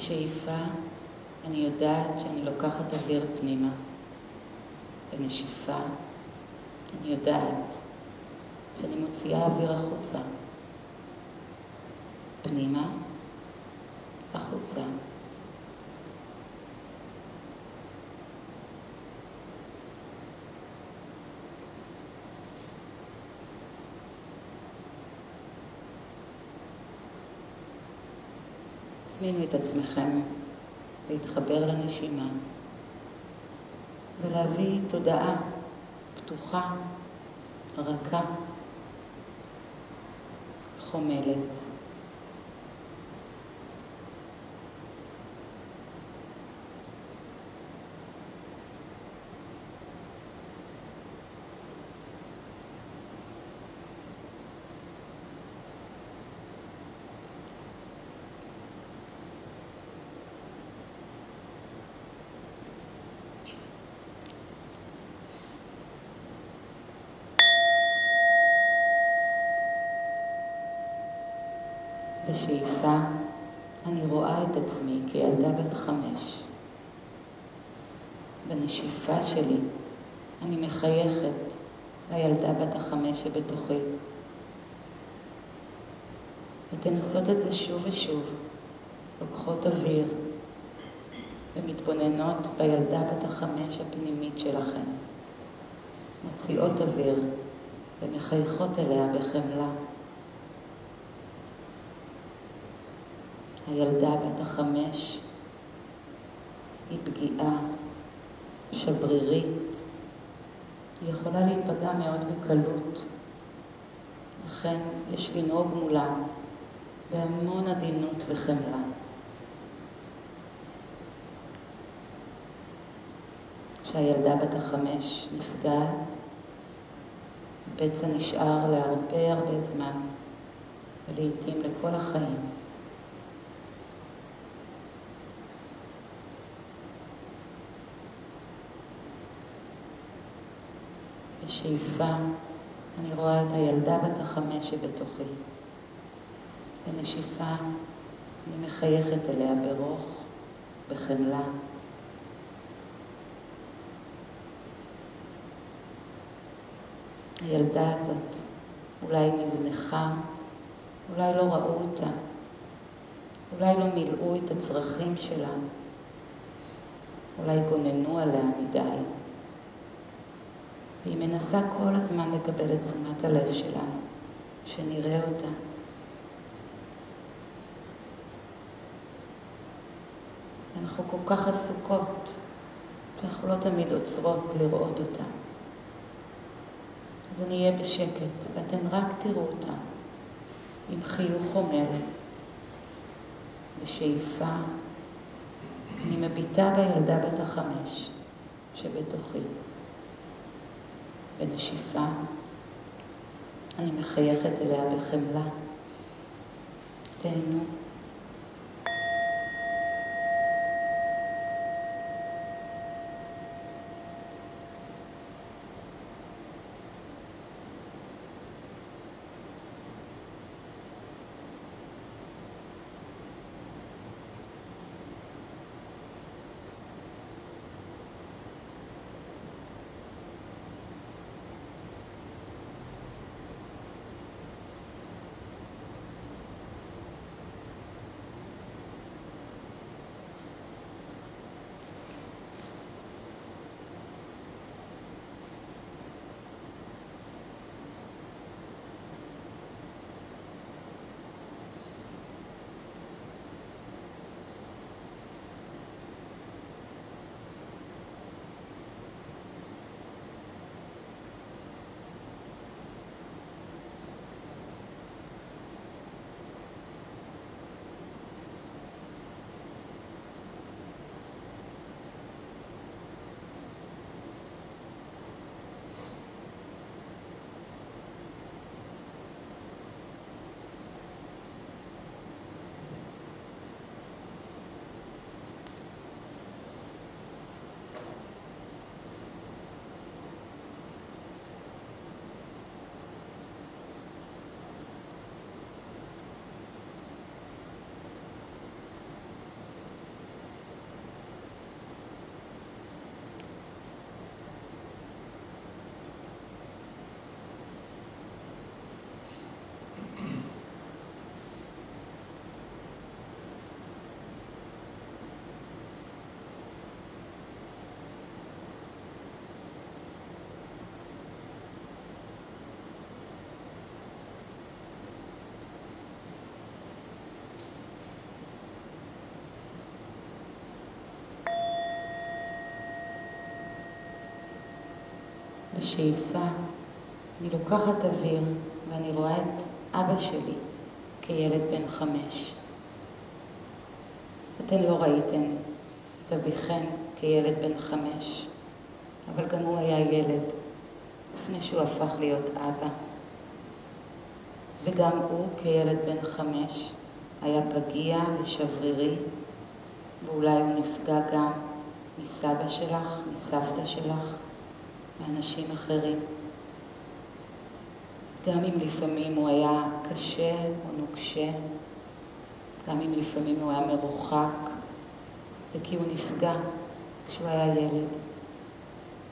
בשאיפה אני יודעת שאני לוקחת אוויר פנימה. בנשיפה אני יודעת שאני מוציאה אוויר החוצה. פנימה, החוצה. את עצמכם להתחבר לנשימה ולהביא תודעה פתוחה, רכה, חומלת. בשאיפה אני רואה את עצמי כילדה בת חמש. בנשיפה שלי אני מחייכת לילדה בת החמש שבתוכי. אתן עושות את זה שוב ושוב, לוקחות אוויר ומתבוננות בילדה בת החמש הפנימית שלכם. מוציאות אוויר ומחייכות אליה בחמלה. הילדה בת החמש היא פגיעה שברירית, היא יכולה להיפגע מאוד בקלות. לכן יש לנהוג מולה בהמון עדינות וחמלה. כשהילדה בת החמש נפגעת, פצע נשאר להרבה הרבה זמן, ולעיתים לכל החיים. בשאיפה אני רואה את הילדה בת החמש שבתוכי. בנשיפה אני מחייכת אליה ברוך, בחמלה. הילדה הזאת אולי נזנחה, אולי לא ראו אותה, אולי לא מילאו את הצרכים שלה, אולי גוננו עליה מדי. והיא מנסה כל הזמן לקבל את תשומת הלב שלנו, שנראה אותה. אנחנו כל כך עסוקות, אנחנו לא תמיד עוצרות לראות אותה. אז אני אהיה בשקט, ואתן רק תראו אותה עם חיוך חומל, בשאיפה. אני מביטה בילדה בת החמש שבתוכי. בנשיפה. אני מחייכת אליה בחמלה. תהנו. בשאיפה אני לוקחת אוויר ואני רואה את אבא שלי כילד בן חמש. אתן לא ראיתן את אביכן כילד בן חמש, אבל גם הוא היה ילד לפני שהוא הפך להיות אבא. וגם הוא כילד בן חמש היה פגיע ושברירי, ואולי הוא נפגע גם מסבא שלך, מסבתא שלך, מאנשים אחרים. גם אם לפעמים הוא היה קשה או נוקשה, גם אם לפעמים הוא היה מרוחק, זה כי הוא נפגע כשהוא היה ילד.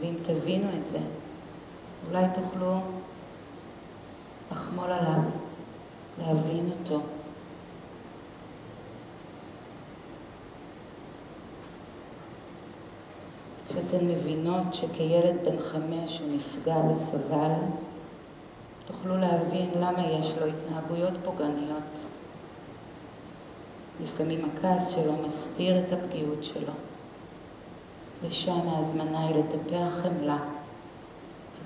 ואם תבינו את זה, אולי תוכלו לחמול עליו, להבין אותו. כשאתן מבינות שכילד בן חמש הוא נפגע וסבל, תוכלו להבין למה יש לו התנהגויות פוגעניות. לפעמים הכעס שלו מסתיר את הפגיעות שלו, ושם ההזמנה היא לטפח חמלה,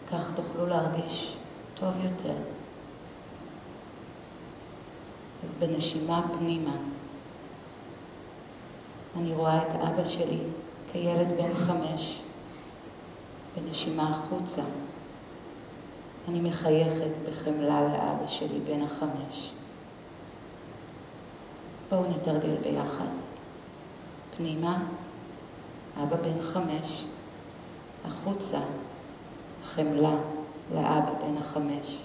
וכך תוכלו להרגיש טוב יותר. אז בנשימה פנימה, אני רואה את אבא שלי כילד בן חמש, בנשימה החוצה. אני מחייכת בחמלה לאבא שלי בן החמש. בואו נתרגל ביחד. פנימה, אבא בן חמש, החוצה, חמלה לאבא בן החמש.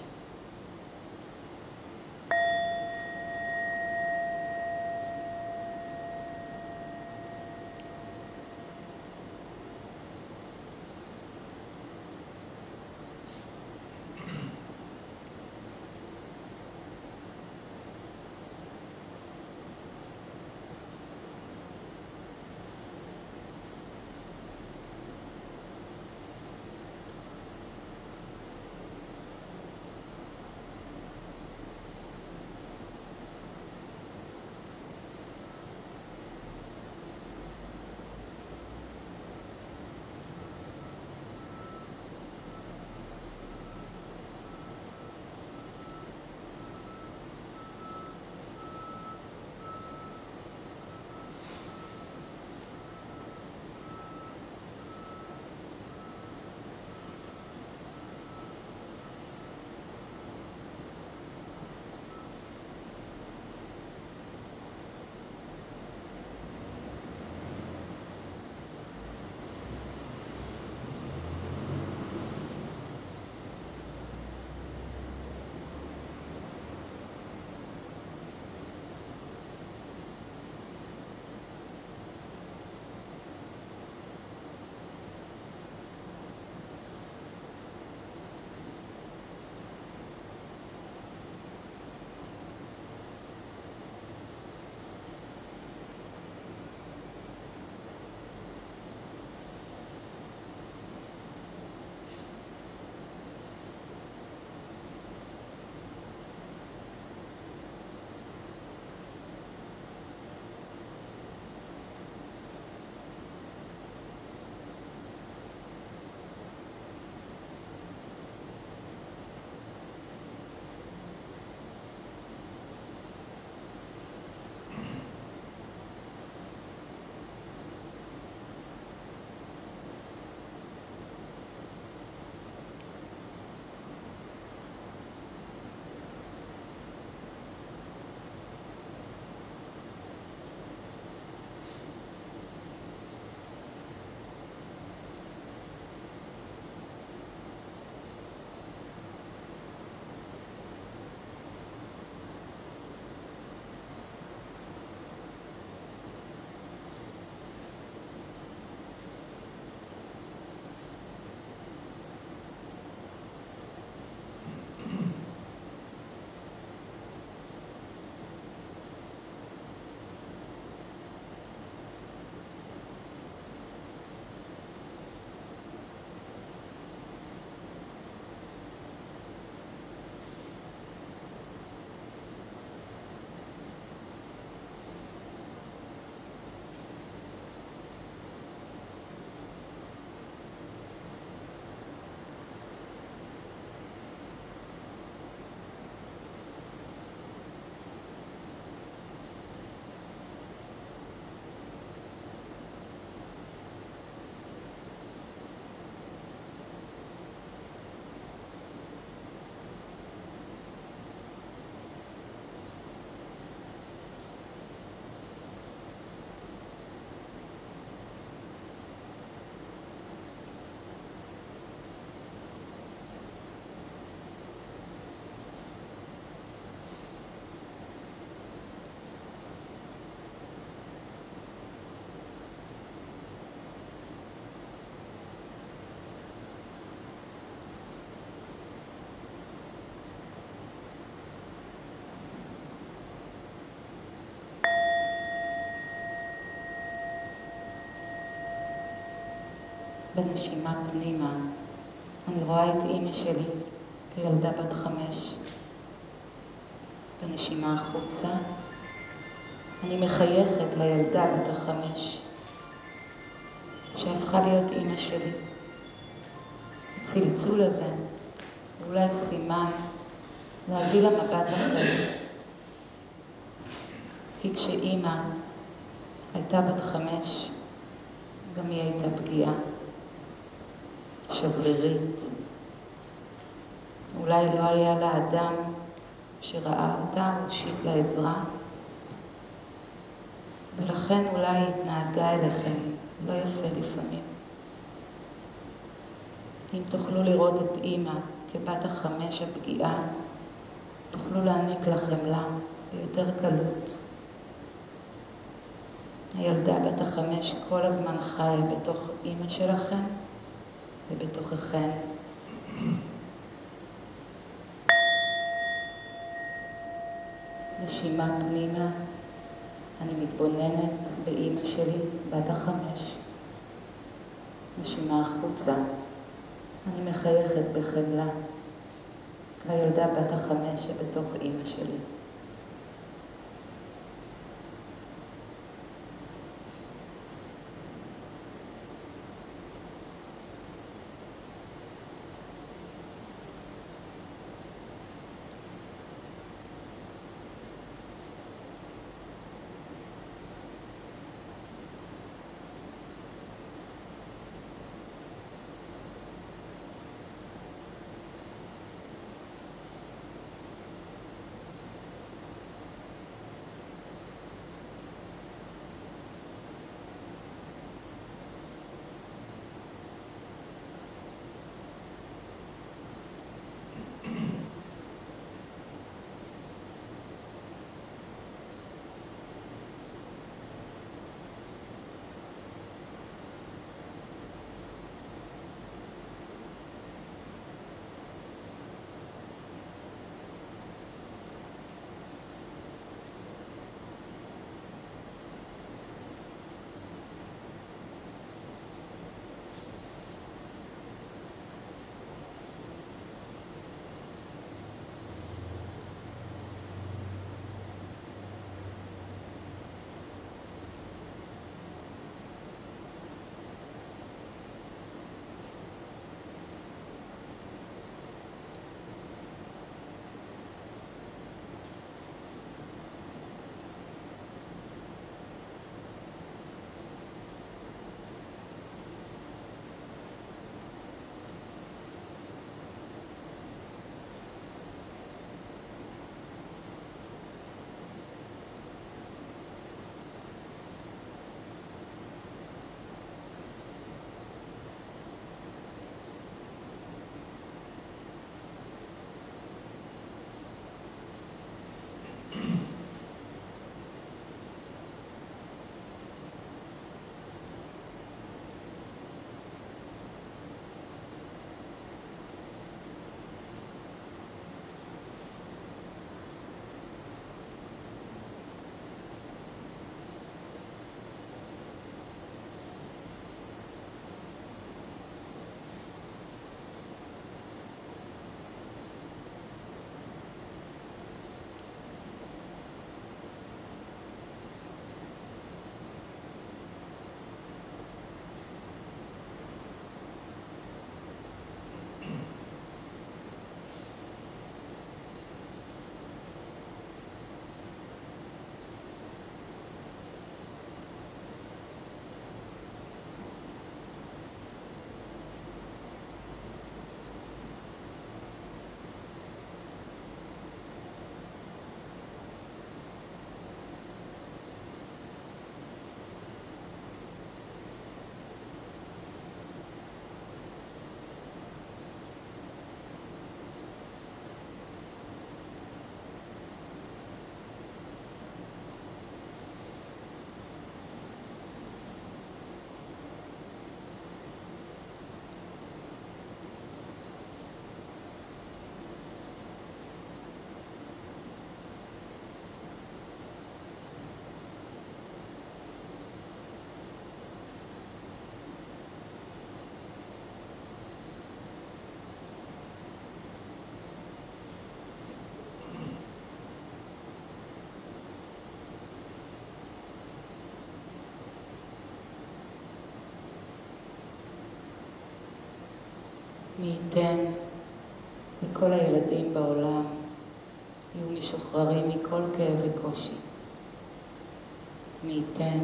בנשימה פנימה, אני רואה את אימא שלי כילדה בת חמש. בנשימה החוצה, אני מחייכת לילדה בת החמש, שהפכה להיות אימא שלי. הצלצול הזה הוא אולי סימן להביא לה מבט אחר. כי כשאימא הייתה בת חמש, גם היא הייתה פגיעה, שברירית. אולי לא היה לה אדם שראה אותה, הושיט לה עזרה, ולכן אולי היא התנהגה אליכם לא יפה לפעמים. אם תוכלו לראות את אימא כבת החמש הפגיעה, תוכלו להעניק לה חמלה ביותר קלות. הילדה בת החמש כל הזמן חיה בתוך אימא שלכם ובתוככן. נשימה פנימה, אני מתבוננת באימא שלי, בת החמש. נשימה החוצה, אני מחייכת בחמלה לילדה בת החמש שבתוך אימא שלי. מי ייתן וכל הילדים בעולם יהיו משוחררים מכל כאב וקושי. מי ייתן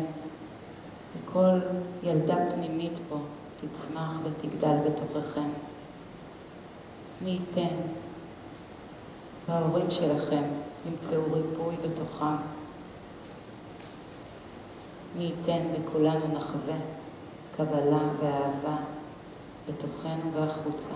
וכל ילדה פנימית פה תצמח ותגדל בתוככם. מי ייתן וההורים שלכם ימצאו ריפוי בתוכם. מי ייתן וכולנו נחווה קבלה ואהבה בתוכנו והחוצה.